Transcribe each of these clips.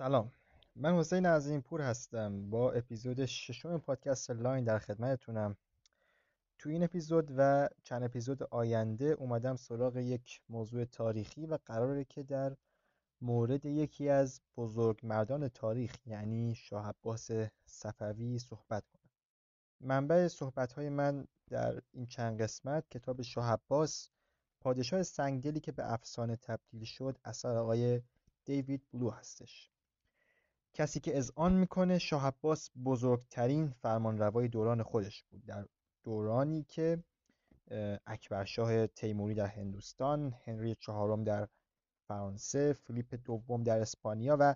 سلام. من حسین عظیم پور هستم. با اپیزود ششم پادکست لاین در خدمتتونم. تو این اپیزود و چند اپیزود آینده اومدم سراغ یک موضوع تاریخی و قراره که در مورد یکی از بزرگ مردان تاریخ یعنی شاه عباس صفوی صحبت کنم. منبع صحبت های من در این چند قسمت کتاب شاه عباس پادشاه سنگدلی که به افسانه تبدیل شد اثر آقای دیوید بلو هستش. کسی که اذعان می‌کنه شاه عباس بزرگترین فرمانروای دوران خودش بود. در دورانی که اکبرشاه تیموری در هندوستان هنری چهارم در فرانسه فیلیپ دوم در اسپانیا و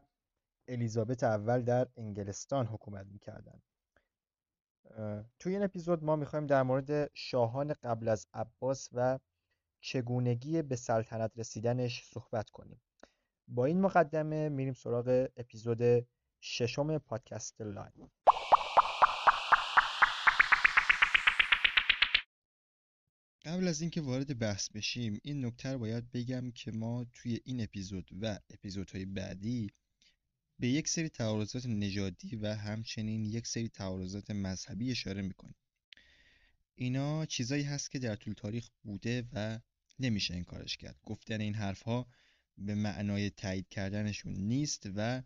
الیزابت اول در انگلستان حکومت می‌کردند. توی این اپیزود ما می‌خوایم در مورد شاهان قبل از عباس و چگونگی به سلطنت رسیدنش صحبت کنیم. با این مقدمه میریم سراغ اپیزود ششم پادکست لاین قبل از اینکه وارد بحث بشیم این نکته رو باید بگم که ما توی این اپیزود و اپیزودهای بعدی به یک سری تعارضات نژادی و همچنین یک سری تعارضات مذهبی اشاره می‌کنیم. اینا چیزایی هست که در طول تاریخ بوده و نمیشه انکارش کرد. گفتن این حرفها به معنای تایید کردنشون نیست و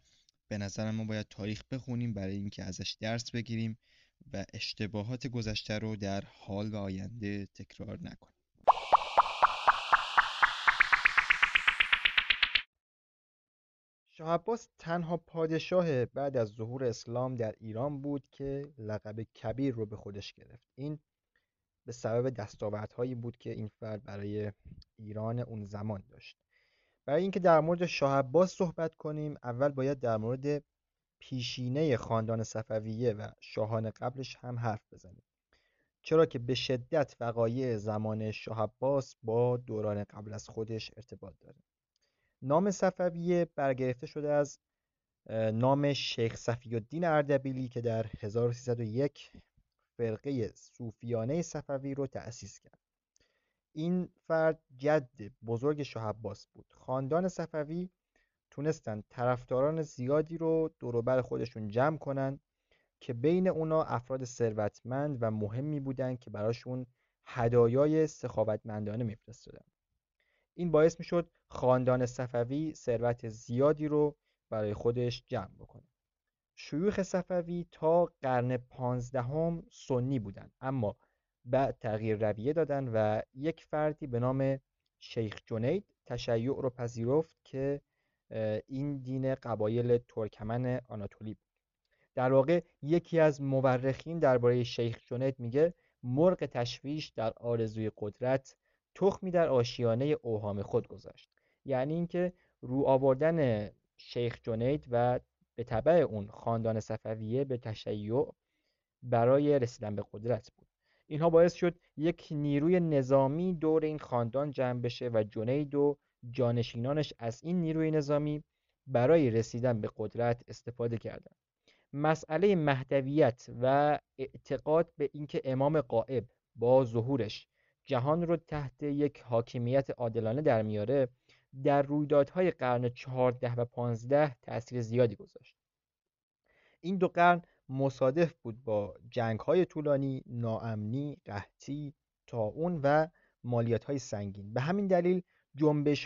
به نظر ما باید تاریخ بخونیم برای اینکه ازش درس بگیریم و اشتباهات گذشته رو در حال و آینده تکرار نکنیم. شاه تنها پادشاه بعد از ظهور اسلام در ایران بود که لقب کبیر رو به خودش گرفت. این به سبب دستاوردهایی بود که این فرد برای ایران اون زمان داشت. برای اینکه در مورد شاه عباس صحبت کنیم اول باید در مورد پیشینه خاندان صفویه و شاهان قبلش هم حرف بزنیم. چرا که به شدت وقایع زمان شاه عباس با دوران قبل از خودش ارتباط داره. نام صفویه برگرفته شده از نام شیخ صفی الدین اردبیلی که در 1301 فرقه صوفیانه صفوی رو تأسیس کرد. این فرد جد بزرگ شاه عباس بود. خاندان صفوی تونستن طرفداران زیادی رو دوروبر خودشون جمع کنن که بین اونا افراد ثروتمند و مهمی بودن که براشون هدایای سخاوتمندانه میفرستادن. این باعث می‌شد خاندان صفوی ثروت زیادی رو برای خودش جمع بکنه. شیوخ صفوی تا قرن پانزدهم سنی بودند اما بعد تغییر رویه دادن و یک فردی به نام شیخ جنید تشیع رو پذیرفت که این دین قبایل ترکمن آناتولی بود. در واقع یکی از مورخین درباره شیخ جنید میگه مرغ تشویش در آرزوی قدرت تخمی در آشیانه اوهام خود گذاشت. یعنی اینکه رو آوردن شیخ جنید و به طبع اون خاندان صفویه به تشیع برای رسیدن به قدرت بود. اینها باعث شد یک نیروی نظامی دور این خاندان جمع بشه و جنید و جانشینانش از این نیروی نظامی برای رسیدن به قدرت استفاده کردند. مسئله مهدویت و اعتقاد به اینکه امام قائب با ظهورش جهان رو تحت یک حاکمیت عادلانه در میاره در رویدادهای قرن چهارده و پانزده تأثیر زیادی گذاشت. این دو قرن مصادف بود با جنگ‌های طولانی، ناامنی، قحطی، طاعون و های سنگین. به همین دلیل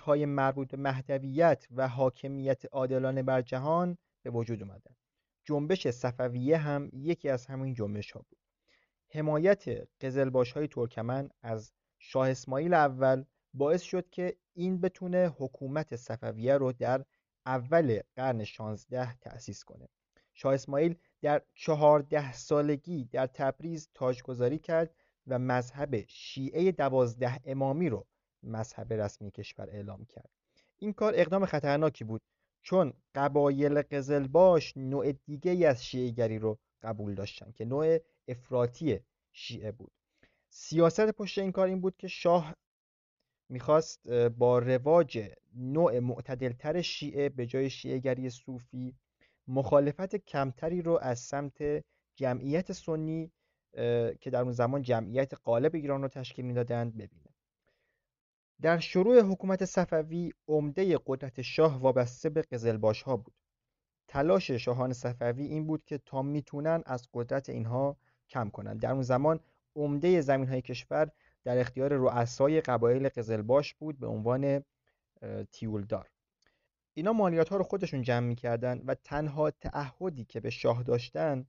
های مربوط به مهدویت و حاکمیت عادلانه بر جهان به وجود اومدن. جنبش صفویه هم یکی از همین ها بود. حمایت های ترکمن از شاه اسماعیل اول باعث شد که این بتونه حکومت صفویه رو در اول قرن 16 تأسیس کنه. شاه اسماعیل در چهارده سالگی در تبریز تاجگذاری کرد و مذهب شیعه دوازده امامی رو مذهب رسمی کشور اعلام کرد. این کار اقدام خطرناکی بود چون قبایل قزلباش نوع دیگه از شیعه رو قبول داشتن که نوع افراطی شیعه بود. سیاست پشت این کار این بود که شاه می‌خواست با رواج نوع معتدلتر شیعه به جای شیعه صوفی مخالفت کمتری رو از سمت جمعیت سنی که در اون زمان جمعیت غالب ایران رو تشکیل می‌دادند ببینه. در شروع حکومت صفوی عمده قدرت شاه وابسته به قزلباش ها بود. تلاش شاهان صفوی این بود که تا می‌تونن از قدرت اینها کم کنند در اون زمان عمده زمین های کشور در اختیار رؤسای قبایل قزلباش بود به عنوان تیولدار. اینا مالیات ها رو خودشون جمع می‌کردن و تنها تعهدی که به شاه داشتن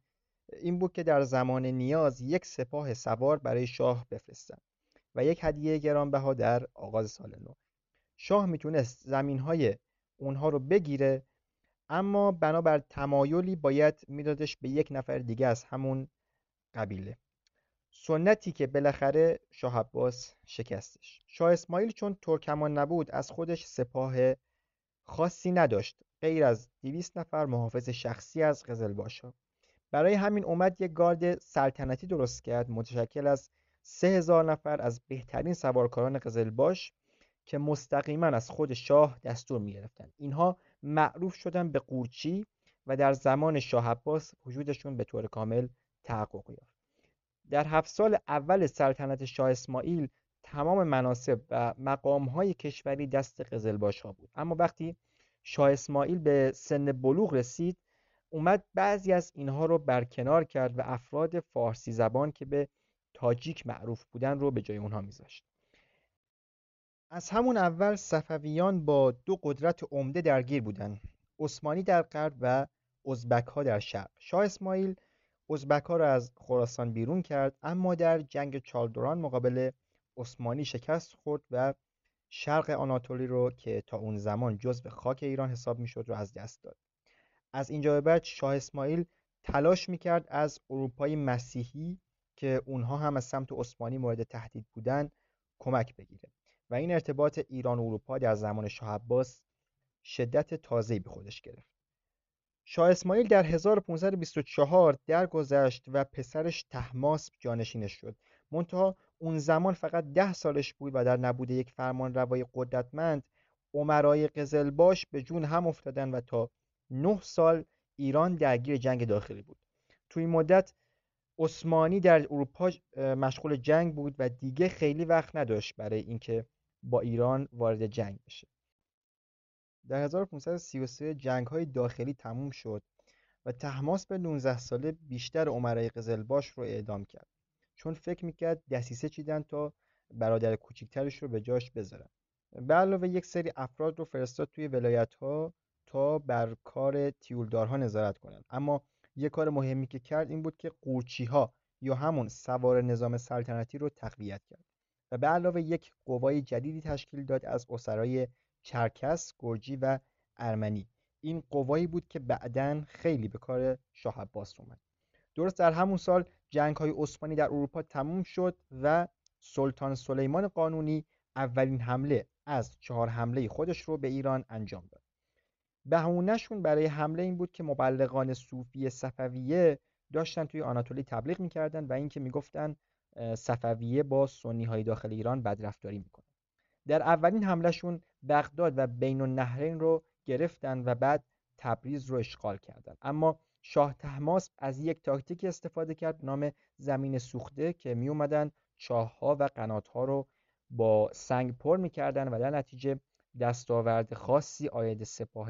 این بود که در زمان نیاز یک سپاه سوار برای شاه بفرستن و یک هدیه گرانبها در آغاز سال نو. شاه می‌تونست زمین های اونها رو بگیره اما بنابر تمایلی باید میدادش به یک نفر دیگه از همون قبیله. سنتی که بالاخره شاه عباس شکستش. شاه اسماعیل چون ترکمان نبود از خودش سپاه خاصی نداشت. غیر از دویست نفر محافظ شخصی از قزلباشا. برای همین اومد یک گارد سلطنتی درست کرد. متشکل از سه هزار نفر از بهترین سوارکاران قزلباش که مستقیما از خود شاه دستور می گرفتن. اینها معروف شدن به قورچی و در زمان شاه عباس وجودشون به طور کامل تحقق یافت. در هفت سال اول سلطنت شاه اسماعیل تمام مناسب و مقامهای کشوری دست قزلباش ها بود. اما وقتی شاه اسماعیل به سن بلوغ رسید اومد بعضی از اینها رو برکنار کرد و افراد فارسی زبان که به تاجیک معروف بودن رو به جای اونها میذاشت. از همون اول صفویان با دو قدرت عمده درگیر بودند عثمانی در غرب و ازبک ها در شرق. شاه اسماعیل ازبک ها را از خراسان بیرون کرد اما در جنگ چالدوران مقابل عثمانی شکست خورد و شرق آناتولی رو که تا اون زمان جزو خاک ایران حساب می‌شد رو از دست داد. از اینجا به بعد شاه اسماعیل تلاش می‌کرد از اروپای مسیحی که اونها هم از سمت عثمانی مورد تهدید بودند کمک بگیره و این ارتباط ایران و اروپا در زمان شاه عباس شدت تازه‌ای به خودش گرفت. شاه اسماعیل در 1524 درگذشت و پسرش تحماسب جانشینش شد. منتها اون زمان فقط ده سالش بود و در نبود یک فرمان روای قدرتمند عمرای قزلباش به جون هم افتادن و تا نه سال ایران درگیر جنگ داخلی بود. توی این مدت عثمانی در اروپا مشغول جنگ بود و دیگه خیلی وقت نداشت برای اینکه با ایران وارد جنگ بشه. در 1533 جنگ های داخلی تموم شد و تحماس به 19 ساله بیشتر عمرای قزلباش رو اعدام کرد. چون فکر می‌کرد دسیسه چیدن تا برادر کوچیکترش رو به جاش بذارن. به علاوه یک سری افراد رو فرستاد توی ولایت ها تا بر کار تیولدارها نظارت کنند اما یک کار مهمی که کرد این بود که قورچی ها یا همون سوار نظام سلطنتی رو تقویت کرد و به علاوه یک قوای جدیدی تشکیل داد از اسرای چرکس، گرجی و ارمنی. این قوایی بود که بعدا خیلی به کار شاه عباس اومد. درست در همون سال جنگ های عثمانی در اروپا تموم شد و سلطان سلیمان قانونی اولین حمله از چهار حمله خودش رو به ایران انجام داد. بهونهشون برای حمله این بود که مبلغان صوفی صفویه داشتن توی آناتولی تبلیغ می‌کردن و اینکه می‌گفتن صفویه با سنی های داخل ایران بدرفتاری می‌کنن در اولین حملهشون بغداد و بین النهرین رو گرفتن و بعد تبریز رو اشغال کردند اما شاه تحماس از یک تاکتیک استفاده کرد نام زمین سوخته که می اومدن چاه ها و قنات ها رو با سنگ پر می‌کردن و در نتیجه دستاورد خاصی آید سپاه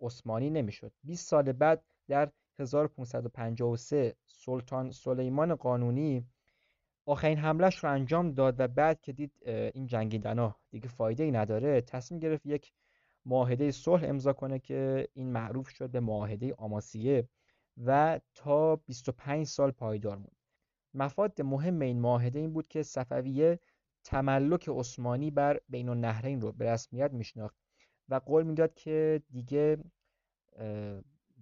عثمانی نمی‌شد. 20 سال بعد در 1553 سلطان سلیمان قانونی آخرین حملش رو انجام داد و بعد که دید این جنگیدن دیگه فایده ای نداره تصمیم گرفت یک معاهده صلح امضا کنه که این معروف شد به معاهده آماسیه. و تا 25 سال پایدار موند. مفاد مهم این معاهده این بود که صفویه تملک عثمانی بر بین النهرین رو به رسمیت میشناخت و قول می‌داد که دیگه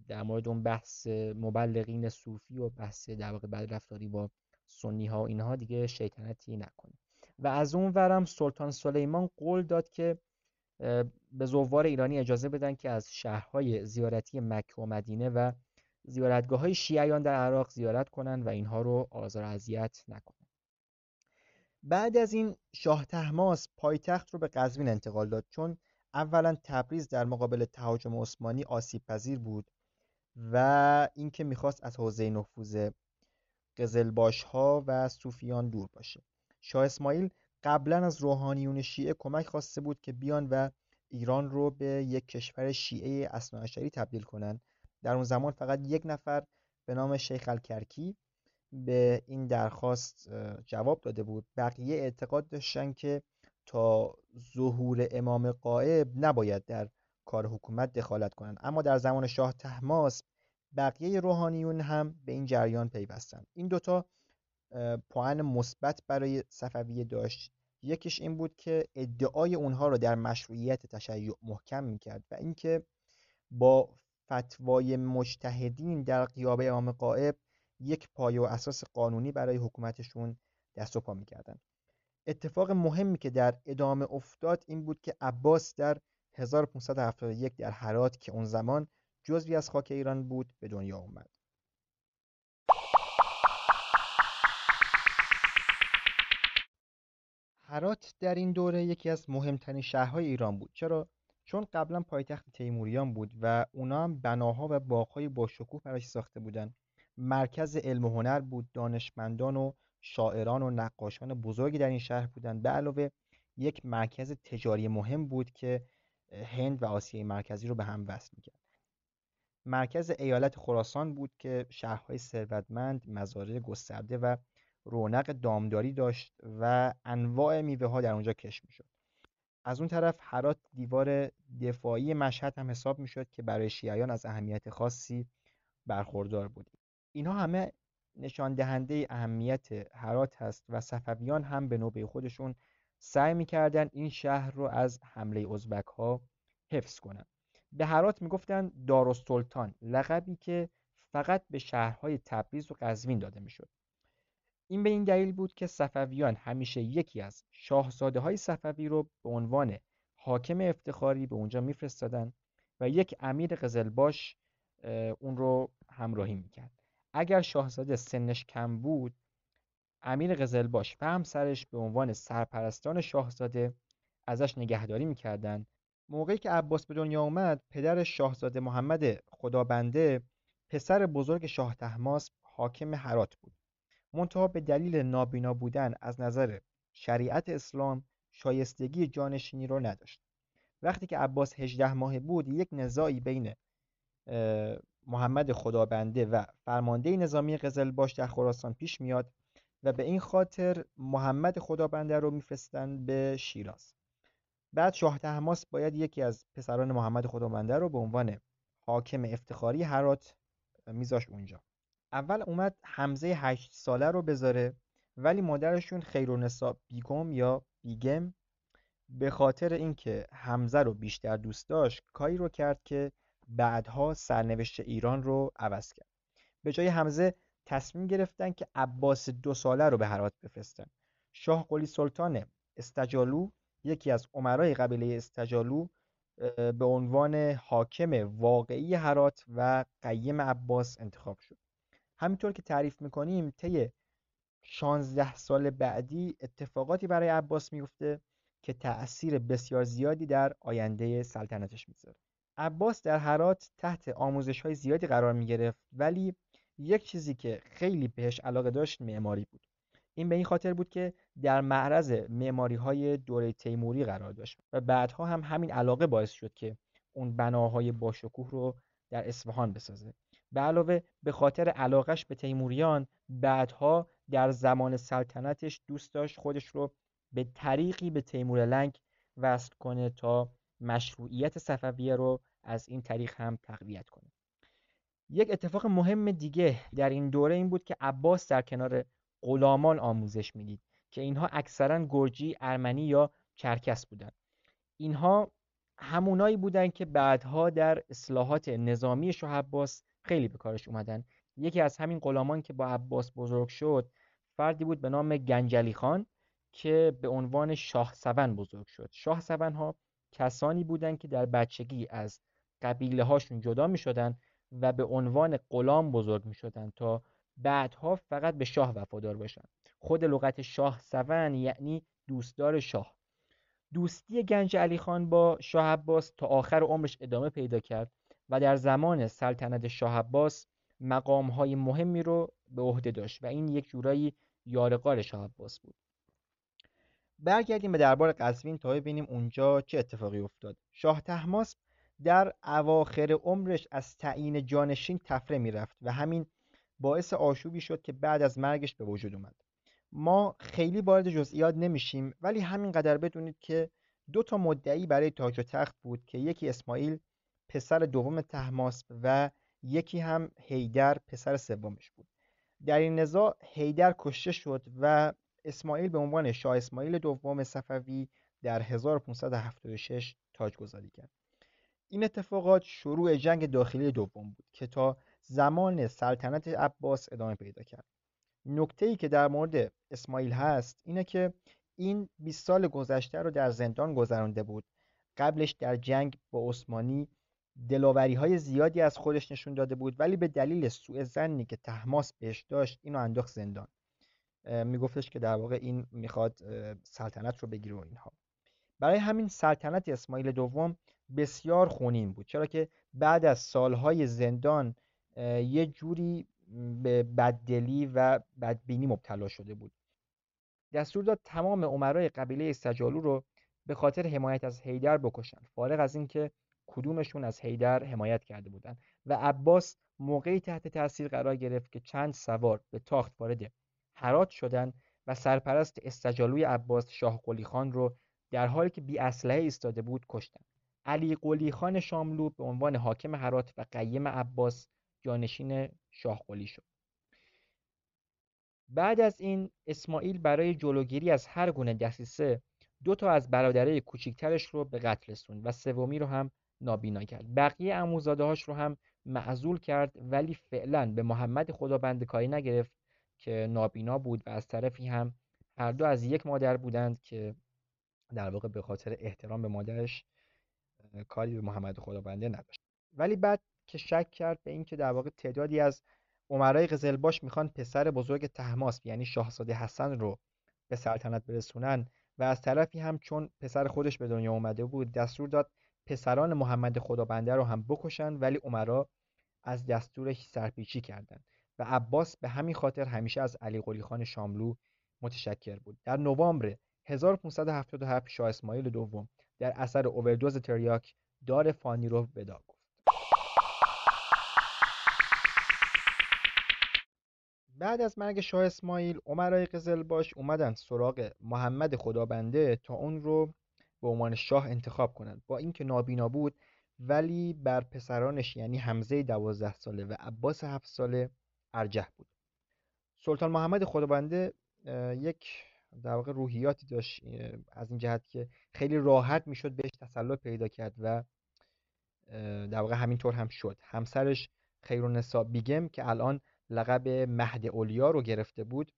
در مورد اون بحث مبلغین صوفی و بحث در واقع بدرفتاری با سنی ها و اینها دیگه شیطنتی نکنه. و از اون ورم سلطان سلیمان قول داد که به زوار ایرانی اجازه بدن که از شهرهای زیارتی مکه و مدینه و زیارتگاه های شیعیان در عراق زیارت کنند و اینها رو آزار اذیت نکنند. بعد از این شاه تحماس پایتخت رو به قزوین انتقال داد چون اولا تبریز در مقابل تهاجم عثمانی آسیب پذیر بود و اینکه می‌خواست از حوزه نفوذ قزلباش ها و صوفیان دور باشه. شاه اسماعیل قبلا از روحانیون شیعه کمک خواسته بود که بیان و ایران رو به یک کشور شیعه اصناعشری تبدیل کنند در اون زمان فقط یک نفر به نام شیخ الکرکی به این درخواست جواب داده بود. بقیه اعتقاد داشتن که تا ظهور امام قائب نباید در کار حکومت دخالت کنند. اما در زمان شاه تحماس بقیه روحانیون هم به این جریان پیوستند. این دوتا پوان مثبت برای صفویه داشت. یکیش این بود که ادعای اونها رو در مشروعیت تشیع محکم می‌کرد و اینکه با فتوای مجتهدین در قیاب امام قائب یک پایه و اساس قانونی برای حکومتشون دست و پا می‌کردن. اتفاق مهمی که در ادامه افتاد این بود که عباس در 1571 در هرات که اون زمان جزوی از خاک ایران بود به دنیا اومد. هرات در این دوره یکی از مهمترین شهرهای ایران بود. چرا؟ چون قبلا پایتخت تیموریان بود و اونا هم بناها و باغهای با شکوه براش ساخته بودن. مرکز علم و هنر بود دانشمندان و شاعران و نقاشان بزرگی در این شهر بودند به علاوه یک مرکز تجاری مهم بود که هند و آسیای مرکزی رو به هم وصل می‌کرد. مرکز ایالت خراسان بود که شهرهای ثروتمند مزارع گسترده و رونق دامداری داشت و انواع میوه ها در اونجا کشف می‌شد. از اون طرف هرات دیوار دفاعی مشهد هم حساب می‌شد که برای شیعیان از اهمیت خاصی برخوردار بود اینها همه نشان دهنده اهمیت هرات هست و صفویان هم به نوبه خودشون سعی می‌کردن این شهر رو از حمله ازبک ها حفظ کنند. به هرات می‌گفتن دارالسلطان لقبی که فقط به شهرهای تبریز و قزوین داده می‌شد این به این دلیل بود که صفویان همیشه یکی از شاهزاده های صفوی رو به عنوان حاکم افتخاری به اونجا میفرستادن و یک امیر قزلباش اون رو همراهی می‌کرد. اگر شاهزاده سنش کم بود امیر قزلباش و همسرش به عنوان سرپرستان شاهزاده ازش نگهداری می‌کردند موقعی که عباس به دنیا اومد پدر شاهزاده محمد خدابنده پسر بزرگ شاه تحماس حاکم هرات بود. منتها به دلیل نابینا بودن از نظر شریعت اسلام شایستگی جانشینی رو نداشت. وقتی که عباس 18 ماه بود یک نزاعی بین محمد خدابنده و فرمانده نظامی قزلباش در خراسان پیش میاد و به این خاطر محمد خدابنده رو میفرستند به شیراز. بعد شاه تحماس باید یکی از پسران محمد خدابنده رو به عنوان حاکم افتخاری هرات میذاش اونجا. اول اومد حمزه هشت ساله رو بذاره ولی مادرشون خیرونسا بیگم یا بیگم به خاطر اینکه حمزه رو بیشتر دوست داشت کاری رو کرد که بعدها سرنوشت ایران رو عوض کرد. به جای حمزه تصمیم گرفتن که عباس دو ساله رو به هرات بفرستن. شاه قلی سلطان استجالو یکی از عمرای قبیله استجالو به عنوان حاکم واقعی هرات و قیم عباس انتخاب شد. همینطور که تعریف می‌کنیم طی 16 سال بعدی اتفاقاتی برای عباس میفته که تأثیر بسیار زیادی در آینده سلطنتش می‌ذاره عباس در هرات تحت آموزش های زیادی قرار می گرفت ولی یک چیزی که خیلی بهش علاقه داشت معماری بود. این به این خاطر بود که در معرض معماری های دوره تیموری قرار داشت و بعدها هم همین علاقه باعث شد که اون بناهای باشکوه رو در اصفهان بسازه. به علاوه به خاطر علاقش به تیموریان بعدها در زمان سلطنتش دوست داشت خودش رو به طریقی به تیمور لنگ وصل کنه تا مشروعیت صفویه رو از این طریق هم تقویت کنه یک اتفاق مهم دیگه در این دوره این بود که عباس در کنار غلامان آموزش می‌دید که اینها اکثرا گرجی، ارمنی یا چرکس بودند. اینها همونایی بودند که بعدها در اصلاحات نظامی شاه عباس خیلی به کارش اومدن. یکی از همین غلامان که با عباس بزرگ شد فردی بود به نام گنجلی خان که به عنوان شاه سون بزرگ شد. شاه سون ها کسانی بودند که در بچگی از قبیله هاشون جدا می شدن و به عنوان غلام بزرگ می شدن تا بعدها فقط به شاه وفادار باشن. خود لغت شاه سون یعنی دوستدار شاه. دوستی گنج علی خان با شاه عباس تا آخر عمرش ادامه پیدا کرد. و در زمان سلطنت شاه عباس مقام های مهمی رو به عهده داشت و این یک جورایی یارقار شاه عباس بود. برگردیم به دربار قزوین تا ببینیم اونجا چه اتفاقی افتاد. شاه تحماس در اواخر عمرش از تعیین جانشین تفره می‌رفت و همین باعث آشوبی شد که بعد از مرگش به وجود اومد. ما خیلی وارد جزئیات نمیشیم ولی همینقدر بدونید که دو تا مدعی برای تاج و تخت بود که یکی اسماعیل پسر دوم تحماسب و یکی هم هیدر پسر سومش بود. در این نزاع هیدر کشته شد و اسماعیل به عنوان شاه اسماعیل دوم صفوی در 1576 گذاری کرد. این اتفاقات شروع جنگ داخلی دوم بود که تا زمان سلطنت عباس ادامه پیدا کرد. نکته ای که در مورد اسماعیل هست اینه که این 20 سال گذشته رو در زندان گذرانده بود. قبلش در جنگ با عثمانی دلاوری های زیادی از خودش نشون داده بود ولی به دلیل سوء زنی که تحماس بهش داشت اینو انداخت زندان. میگفتش که در واقع این می‌خواد سلطنت رو بگیره و اینها. برای همین سلطنت اسماعیل دوم بسیار خونین بود. چرا که بعد از سالهای زندان یه جوری به بددلی و بدبینی مبتلا شده بود. دستور داد تمام عمرای قبیله سجالو رو به خاطر حمایت از حیدر بکشن. فارغ از اینکه کدومشون از حیدر حمایت کرده بودند و عباس موقعی تحت تاثیر قرار گرفت که چند سوار به تاخت وارد هرات شدند و سرپرست استجالوی عباس شاه قلی خان رو در حالی که بی اسلحه ایستاده بود کشتند علی قلی خان شاملو به عنوان حاکم هرات و قیم عباس جانشین شاه قلی شد. بعد از این اسماعیل برای جلوگیری از هر گونه دسیسه دو تا از برادرای کوچیکترش رو به قتل رسوند و سومی رو هم نابینا کرد بقیه عموزاده هاش رو هم معزول کرد ولی فعلا به محمد خدابنده کاری نگرفت که نابینا بود و از طرفی هم هر دو از یک مادر بودند که در واقع به خاطر احترام به مادرش کاری به محمد خدابنده نداشت. ولی بعد که شک کرد به اینکه در واقع تعدادی از عمرای قزلباش می‌خوان پسر بزرگ تحماس یعنی شاهزاده حسن رو به سلطنت برسونن و از طرفی هم چون پسر خودش به دنیا اومده بود دستور داد پسران محمد خدابنده رو هم بکشن ولی عمرا از دستورش سرپیچی کردند و عباس به همین خاطر همیشه از علی قلی خان شاملو متشکر بود. در نوامبر 1577 شاه اسماعیل دوم در اثر اووردوز تریاک دار فانی رو ودا گفت. بعد از مرگ شاه اسماعیل عمرای قزلباش اومدن سراغ محمد خدابنده تا اون رو به عنوان شاه انتخاب کنند با اینکه نابینا بود ولی بر پسرانش یعنی حمزه دوازده ساله و عباس هفت ساله ارجح بود. سلطان محمد خدابنده یک در واقع روحیاتی داشت از این جهت که خیلی راحت می‌شد بهش تسلط پیدا کرد و در واقع همینطور هم شد. همسرش خیرونسا بیگم که الان لقب مهد اولیا رو گرفته بود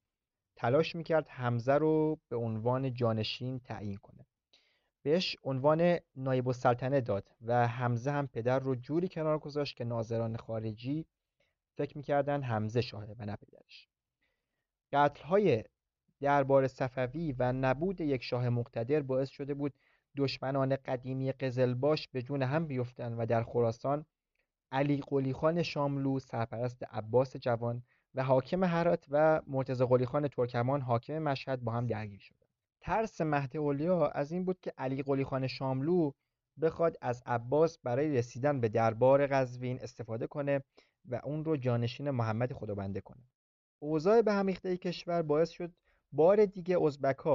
تلاش می‌کرد حمزه رو به عنوان جانشین تعیین کنه. بهش عنوان نایب السلطنه داد و حمزه هم پدر رو جوری کنار گذاشت که ناظران خارجی فکر می‌کردن حمزه شاهه و نه پدرش. قتلهای دربار صفوی و نبود یک شاه مقتدر باعث شده بود دشمنان قدیمی قزلباش به جون هم بیفتند و در خراسان علی قلی خان شاملو سرپرست عباس جوان و حاکم هرات و مرتضی قلی خان ترکمان حاکم مشهد با هم درگیر شدند ترس مهد اولیا از این بود که علی قلی خان شاملو بخواد از عباس برای رسیدن به دربار قزوین استفاده کنه و اون رو جانشین محمد خدابنده کنه. اوضاع به هم کشور باعث شد بار دیگه ازبک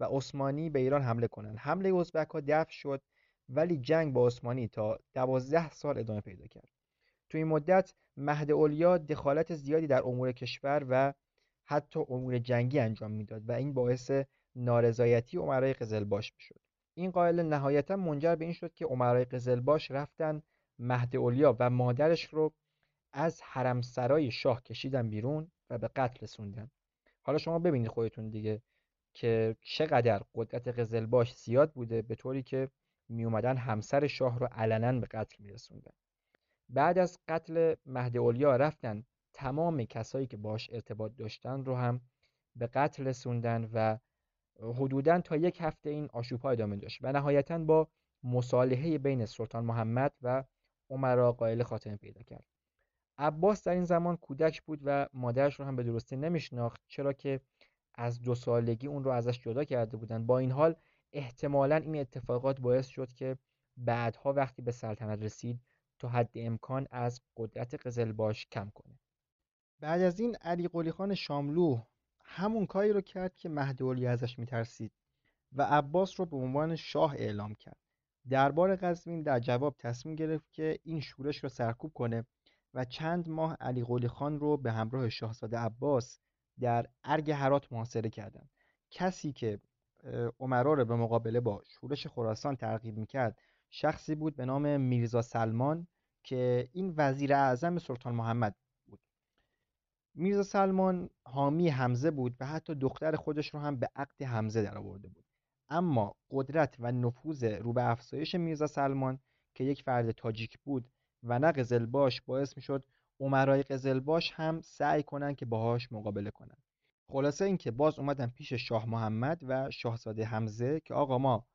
و عثمانی به ایران حمله کنند حمله ازبک ها دفع شد ولی جنگ با عثمانی تا دوازده سال ادامه پیدا کرد. تو این مدت مهد اولیا دخالت زیادی در امور کشور و حتی امور جنگی انجام می‌داد و این باعث نارضایتی عمرای قزلباش می‌شد. این قائل نهایتا منجر به این شد که عمرای قزلباش رفتن مهد اولیا و مادرش رو از حرم سرای شاه کشیدن بیرون و به قتل رسوندن. حالا شما ببینید خودتون دیگه که چقدر قدرت قزلباش زیاد بوده به طوری که می اومدن همسر شاه رو علنا به قتل میرسوندن. بعد از قتل مهد اولیا رفتن تمام کسایی که باش ارتباط داشتن رو هم به قتل رسوندن و حدودا تا یک هفته این آشوبها ادامه داشت و نهایتا با مصالحه بین سلطان محمد و عمرا قائل خاتمه پیدا کرد. عباس در این زمان کودک بود و مادرش رو هم به درستی نمیشناخت چرا که از دو سالگی اون رو ازش جدا کرده بودن با این حال احتمالا این اتفاقات باعث شد که بعدها وقتی به سلطنت رسید تا حد امکان از قدرت قزلباش کم کنه. بعد از این علی قلی خان شاملو همون کاری رو کرد که مهدی ازش میترسید و عباس رو به عنوان شاه اعلام کرد. دربار قزوین در جواب تصمیم گرفت که این شورش رو سرکوب کنه و چند ماه علی قلی خان رو به همراه شاهزاده عباس در ارگ هرات محاصره کردند کسی که عمرا رو به مقابله با شورش خراسان ترغیب می‌کرد شخصی بود به نام میرزا سلمان که این وزیر اعظم سلطان محمد بود میرزا سلمان حامی حمزه بود و حتی دختر خودش رو هم به عقد حمزه درآورده بود. اما قدرت و نفوذ رو به افزایش میرزا سلمان که یک فرد تاجیک بود و نه قزلباش باعث می‌شد عمرای قزلباش هم سعی کنند که باهاش مقابله کنند خلاصه اینکه باز اومدن پیش شاه محمد و شاهزاده حمزه که آقا ما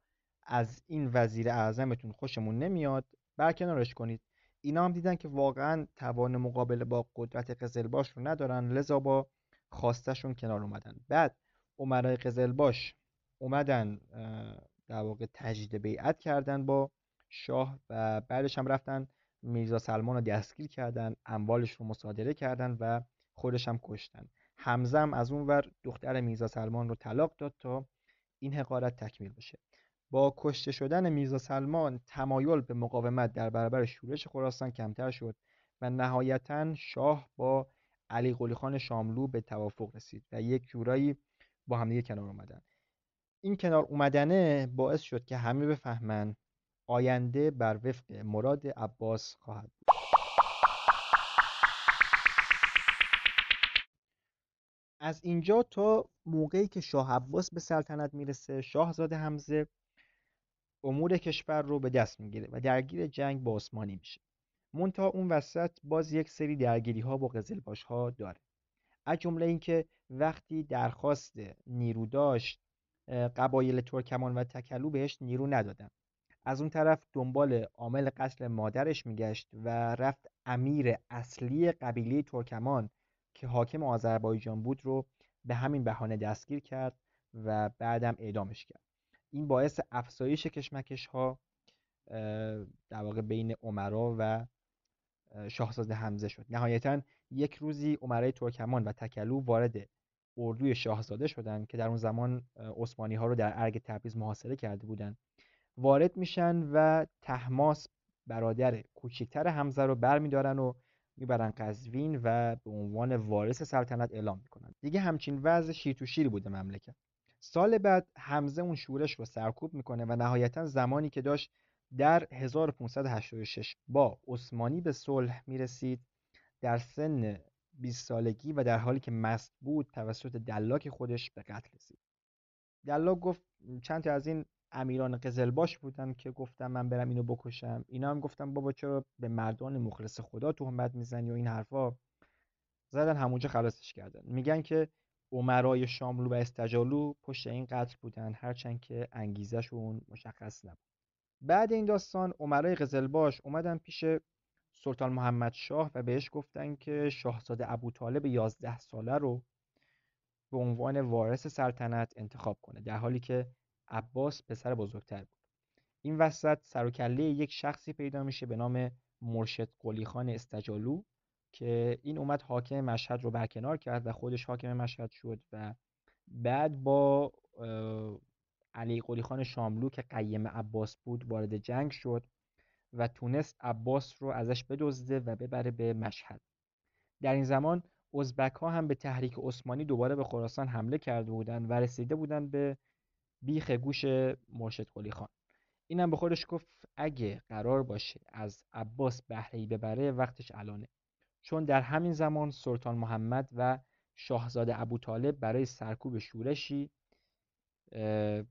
از این وزیر اعظمتون خوشمون نمیاد برکنارش کنید. اینا هم دیدن که واقعا توان مقابله با قدرت قزلباش رو ندارن لذا با خواستشون کنار اومدن. بعد عمرای قزلباش اومدن در واقع تجدید بیعت کردن با شاه و بعدش هم رفتن میرزا سلمان رو دستگیر کردن اموالش رو مصادره کردن و خودش هم کشتن. حمزه هم از اون ور دختر میرزا سلمان رو طلاق داد تا این حقارت تکمیل بشه. با کشته شدن میرزا سلمان تمایل به مقاومت در برابر شورش خراسان کمتر شد و نهایتا شاه با علی قلی خان شاملو به توافق رسید و یک جورایی با همدیگه کنار اومدن. این کنار اومدنه باعث شد که همه بفهمن آینده بر وفق مراد عباس خواهد بود. از اینجا تا موقعی که شاه عباس به سلطنت می‌رسه شاهزاده حمزه امور کشور رو به دست می‌گیره و درگیر جنگ با عثمانی میشه. مونتا اون وسط باز یک سری درگیری ها با قزلباش ها داره. از جمله اینکه وقتی درخواست نیرو داشت قبایل ترکمان و تکلو بهش نیرو ندادن. از اون طرف دنبال عامل قتل مادرش میگشت و رفت امیر اصلی قبیله ترکمان که حاکم آذربایجان بود رو به همین بهانه دستگیر کرد و بعدم اعدامش کرد. این باعث افزایش کشمکش ها در واقع بین عمرا و شاهزاده حمزه شد. نهایتا یک روزی عمرای ترکمان و تکلو وارد اردوی شاهزاده شدند که در اون زمان عثمانی ها رو در ارگ تبریز محاصره کرده بودند وارد میشن و تحماس برادر کوچکتر حمزه رو برمیدارن و می‌برن قزوین و به عنوان وارث سلطنت اعلام می‌کنن. دیگه همچین وضع شیر تو شیر بوده مملکت. سال بعد حمزه اون شورش رو سرکوب می‌کنه و نهایتا زمانی که داشت در 1586 با عثمانی به صلح می‌رسید در سن 20 سالگی و در حالی که مست بود توسط دلاک خودش به قتل رسید. دلاک گفت چند تا از این امیران قزلباش بودن که گفتم من برم اینو بکشم. اینا هم گفتم بابا چرا به مردان مخلص خدا تهمت می‌زنی و این حرفا؟ زدن همونجا خلاصش کردن. میگن که عمرای شاملو و استجالو پشت این قتل بودن هرچند که انگیزشون مشخص نبود. بعد این داستان عمرای قزلباش اومدن پیش سلطان محمد شاه و بهش گفتن که شاهزاده ابو طالب 11 ساله رو به عنوان وارث سلطنت انتخاب کنه در حالی که عباس پسر بزرگتر بود. این وسط سر یک شخصی پیدا میشه به نام مرشد قلی خان استجالو. که این اومد حاکم مشهد رو برکنار کرد و خودش حاکم مشهد شد و بعد با علی قلی خان شاملو که قیم عباس بود وارد جنگ شد و تونست عباس رو ازش بدزده و ببره به مشهد. در این زمان ازبک ها هم به تحریک عثمانی دوباره به خراسان حمله کرده بودند و رسیده بودند به بیخ گوش مرشد قلی خان. اینم به خودش گفت اگه قرار باشه از عباس بهرهی ببره وقتش الانه. چون در همین زمان سلطان محمد و شاهزاده ابو طالب برای سرکوب شورشی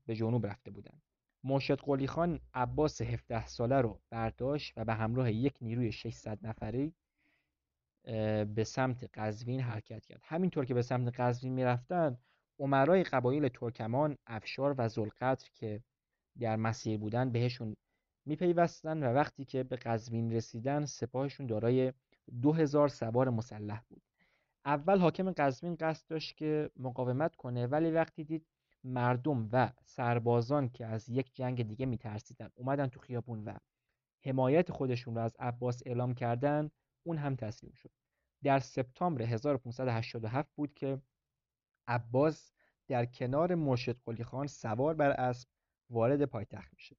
به جنوب رفته بودند. مرشد قلی خان عباس 17 ساله رو برداشت و به همراه یک نیروی 600 نفری به سمت قزوین حرکت کرد. همینطور که به سمت قزوین می‌رفتن عمرای قبایل ترکمان افشار و زلقدر که در مسیر بودن بهشون میپیوستن و وقتی که به قزوین رسیدن سپاهشون دارای دو هزار سوار مسلح بود. اول حاکم قزوین قصد داشت که مقاومت کنه ولی وقتی دید مردم و سربازان که از یک جنگ دیگه میترسیدن اومدن تو خیابون و حمایت خودشون رو از عباس اعلام کردن اون هم تسلیم شد. در سپتامبر 1587 بود که عباس در کنار مرشد قلی خان سوار بر اسب وارد پایتخت میشه.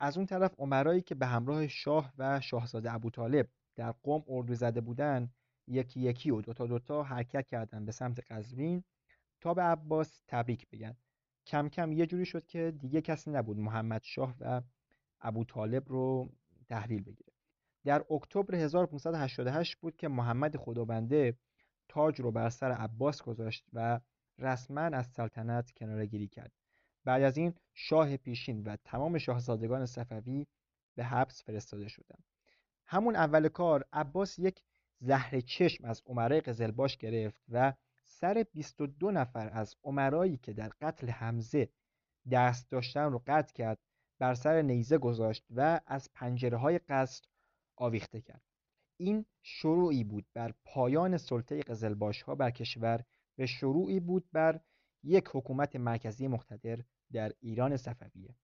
از اون طرف عمرایی که به همراه شاه و شاهزاده ابوطالب در قم اردو زده بودن یکی یکی و دوتا دوتا حرکت کردن به سمت قزوین تا به عباس تبریک بگن. کم کم یه جوری شد که دیگه کسی نبود محمد شاه و ابو طالب رو تحویل بگیره. در اکتبر 1588 بود که محمد خدابنده تاج رو بر سر عباس گذاشت و رسما از سلطنت کناره گیری کرد. بعد از این شاه پیشین و تمام شاهزادگان صفوی به حبس فرستاده شدند. همون اول کار عباس یک زهر چشم از عمرای قزلباش گرفت و سر 22 نفر از عمرایی که در قتل حمزه دست داشتن رو قطع کرد بر سر نیزه گذاشت و از پنجره های قصر آویخته کرد. این شروعی بود بر پایان سلطه قزلباش ها بر کشور و شروعی بود بر یک حکومت مرکزی مقتدر در ایران صفویه.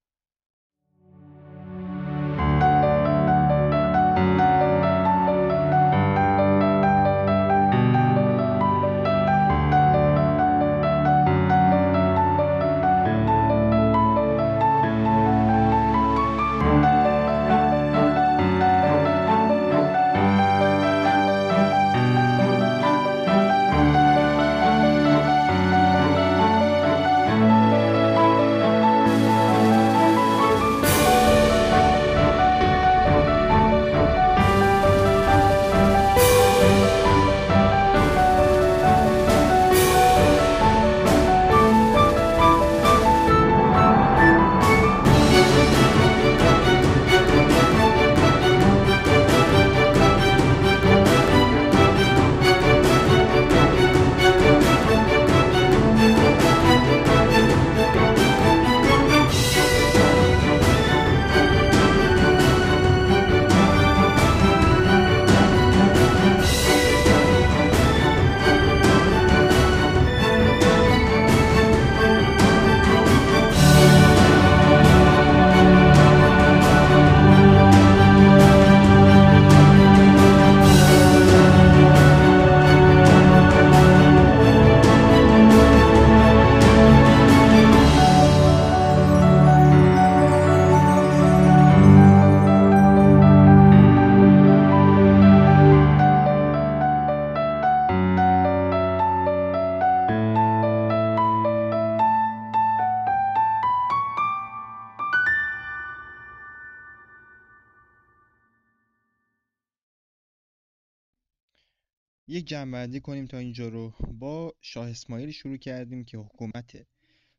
جمعبندی کنیم تا اینجا رو با شاه اسماعیل شروع کردیم که حکومت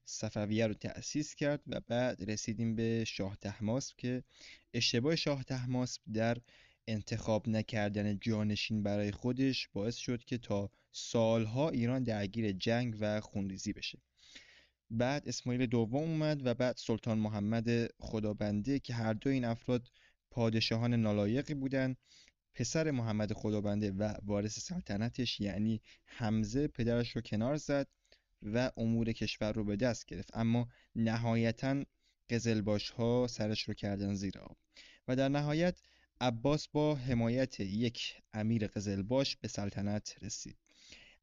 صفویه رو تأسیس کرد و بعد رسیدیم به شاه تحماسب که اشتباه شاه تحماسب در انتخاب نکردن جانشین برای خودش باعث شد که تا سالها ایران درگیر جنگ و خونریزی بشه. بعد اسماعیل دوم اومد و بعد سلطان محمد خدابنده که هر دو این افراد پادشاهان نالایقی بودند پسر محمد خدابنده و وارث سلطنتش یعنی حمزه پدرش رو کنار زد و امور کشور رو به دست گرفت. اما نهایتا قزلباش ها سرش رو کردن زیر آب. و در نهایت عباس با حمایت یک امیر قزلباش به سلطنت رسید.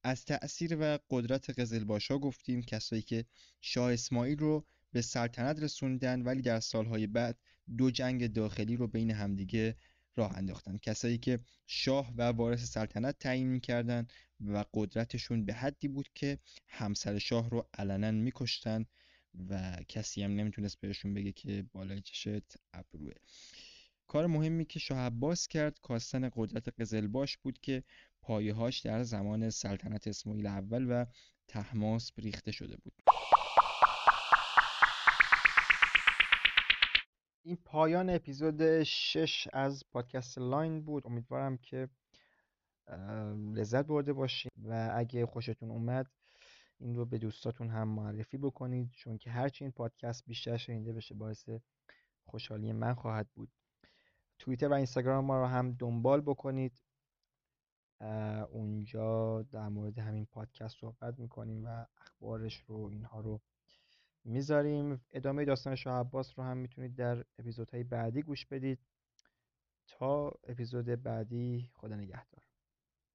از تأثیر و قدرت قزلباش ها گفتیم کسایی که شاه اسماعیل رو به سلطنت رسوندن ولی در سالهای بعد دو جنگ داخلی رو بین همدیگه راه انداختن. کسایی که شاه و وارث سلطنت تعیین می‌کردن و قدرتشون به حدی بود که همسر شاه رو علنا میکشتن و کسی هم نمی‌تونست بهشون بگه که بالای چشت ابروه. کار مهمی که شاه عباس کرد کاستن قدرت قزلباش بود که پایهاش در زمان سلطنت اسماعیل اول و تحماس ریخته شده بود. این پایان اپیزود 6 از پادکست لاین بود. امیدوارم که لذت برده باشید و اگه خوشتون اومد این رو به دوستاتون هم معرفی بکنید چون که هرچی این پادکست بیشتر شنیده بشه باعث خوشحالی من خواهد بود. توییتر و اینستاگرام ما رو هم دنبال بکنید. اونجا در مورد همین پادکست صحبت می‌کنیم و اخبارش رو اینها رو می‌ذاریم. ادامه داستان شاه عباس رو هم می‌تونید در اپیزودهای بعدی گوش بدید. تا اپیزود بعدی خدا نگهدار.